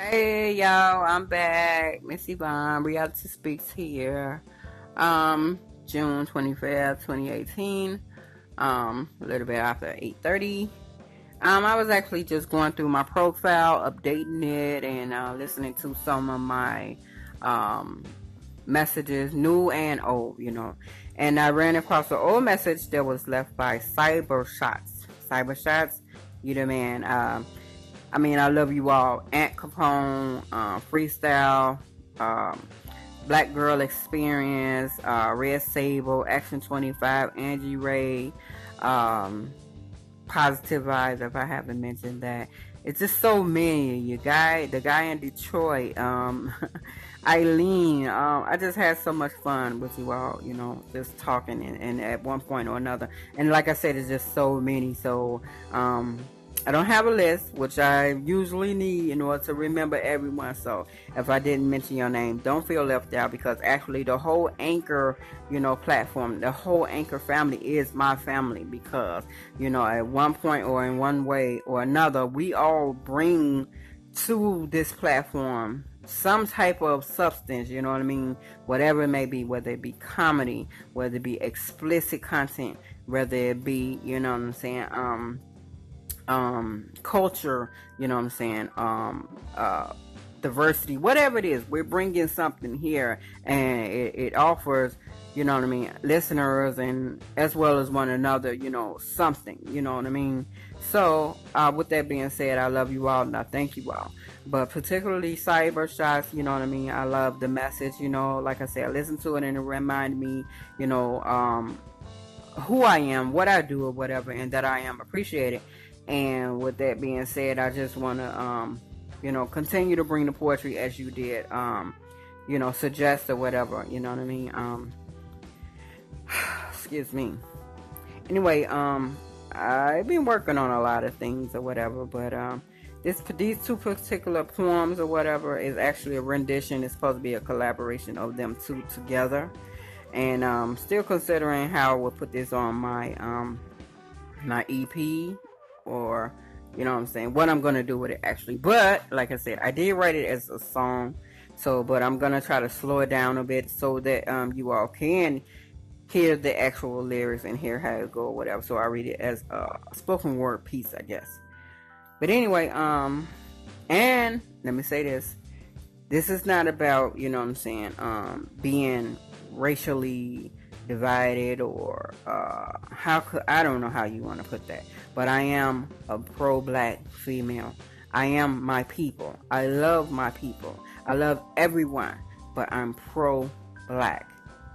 Hey y'all, I'm back. Miss Yvonne, Reality Speaks here. Um, June 25th, 2018. Um, a little bit after 8:30. Um, I was actually just going through my profile, updating it, and uh, listening to some of my um messages, new and old, you know. And I ran across an old message that was left by Cyber Shots. Cyber Shots, you the man. Um, I mean, I love you all. Aunt Capone, uh, Freestyle, um, Black Girl Experience, uh, Red Sable, Action 25, Angie Ray, um, Positive Vibes, if I haven't mentioned that. It's just so many. You guy, the guy in Detroit, um, Eileen. Um, I just had so much fun with you all, you know, just talking and, and at one point or another. And like I said, it's just so many. So, um, I don't have a list, which I usually need in order to remember everyone. So if I didn't mention your name, don't feel left out because actually the whole Anchor, you know, platform, the whole Anchor family is my family because, you know, at one point or in one way or another, we all bring to this platform some type of substance, you know what I mean? Whatever it may be, whether it be comedy, whether it be explicit content, whether it be, you know what I'm saying, um, um, culture, you know what I'm saying, um, uh, diversity, whatever it is, we're bringing something here and it, it, offers, you know what I mean, listeners and as well as one another, you know, something, you know what I mean. So, uh, with that being said, I love you all and I thank you all. But particularly cyber shots, you know what I mean. I love the message, you know, like I said, I listen to it and it remind me, you know, um, who I am, what I do, or whatever, and that I am appreciated. And with that being said, I just want to, um, you know, continue to bring the poetry as you did, um, you know, suggest or whatever, you know what I mean? Um, excuse me. Anyway, um, I've been working on a lot of things or whatever, but, um, this these two particular poems or whatever is actually a rendition. It's supposed to be a collaboration of them two together, and um, still considering how I would put this on my um, my EP or you know what I'm saying, what I'm gonna do with it actually. But like I said, I did write it as a song, so but I'm gonna try to slow it down a bit so that um you all can hear the actual lyrics and hear how it go or whatever. So I read it as a spoken word piece, I guess. But anyway, um and let me say this. This is not about, you know what I'm saying, um being racially divided or uh, how could I don't know how you want to put that, but I am a pro-black female. I am my people. I love my people. I love everyone, but I'm pro-black.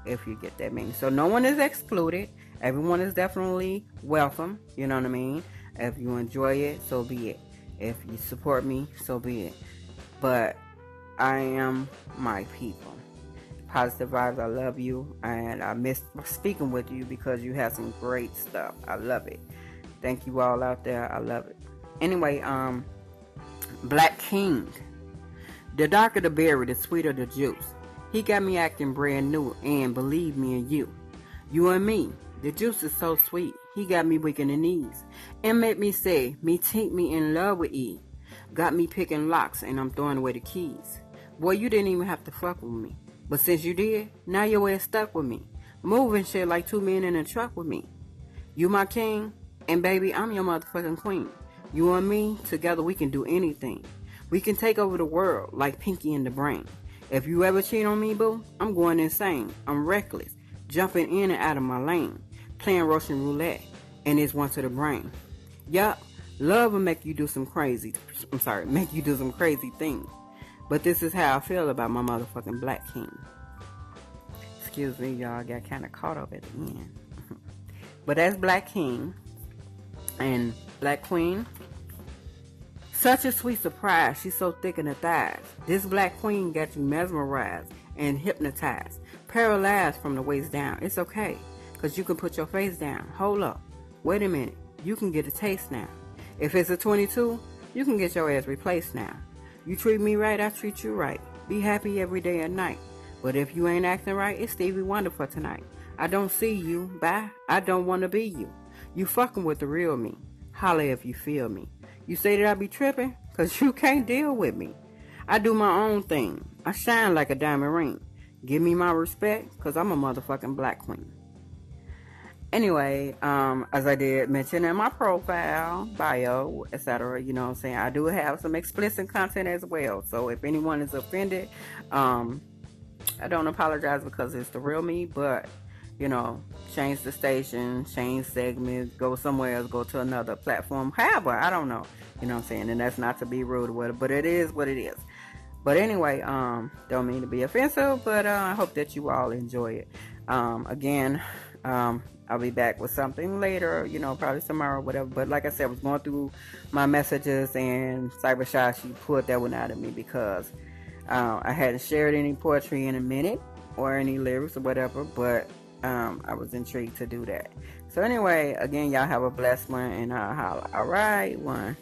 If you get that meaning, so no one is excluded. Everyone is definitely welcome. You know what I mean. If you enjoy it, so be it. If you support me, so be it. But I am my people positive vibes. I love you, and I miss speaking with you because you have some great stuff. I love it. Thank you all out there. I love it. Anyway, um, Black King. The darker the berry, the sweeter the juice. He got me acting brand new, and believe me and you, you and me. The juice is so sweet. He got me weak in the knees, and made me say, me think me in love with E. Got me picking locks, and I'm throwing away the keys. Boy, you didn't even have to fuck with me. But since you did, now your ass stuck with me. Moving shit like two men in a truck with me. You my king, and baby, I'm your motherfucking queen. You and me, together we can do anything. We can take over the world like Pinky and the Brain. If you ever cheat on me, boo, I'm going insane. I'm reckless, jumping in and out of my lane, playing Russian roulette, and it's one to the brain. Yup, love will make you do some crazy, I'm sorry, make you do some crazy things. But this is how I feel about my motherfucking Black King. Excuse me, y'all. I got kind of caught up at the end. but that's Black King and Black Queen. Such a sweet surprise. She's so thick in the thighs. This Black Queen got you mesmerized and hypnotized, paralyzed from the waist down. It's okay, because you can put your face down. Hold up. Wait a minute. You can get a taste now. If it's a 22, you can get your ass replaced now. You treat me right, I treat you right. Be happy every day and night. But if you ain't acting right, it's Stevie Wonder for tonight. I don't see you. Bye. I don't want to be you. You fucking with the real me. Holla if you feel me. You say that I be tripping? Cause you can't deal with me. I do my own thing. I shine like a diamond ring. Give me my respect, because I'm a motherfucking black queen. Anyway, um, as I did mention in my profile, bio, etc., you know what I'm saying, I do have some explicit content as well. So if anyone is offended, um, I don't apologize because it's the real me, but you know, change the station, change segments, go somewhere else, go to another platform. However, I don't know. You know what I'm saying? And that's not to be rude or whatever, but it is what it is. But anyway, um, don't mean to be offensive, but uh, I hope that you all enjoy it. Um, again, um, I'll be back with something later, you know, probably tomorrow, or whatever. But like I said, I was going through my messages and Cyber she pulled that one out of me because uh, I hadn't shared any poetry in a minute or any lyrics or whatever, but um, I was intrigued to do that. So anyway, again, y'all have a blessed one and I'll holla. All right, one.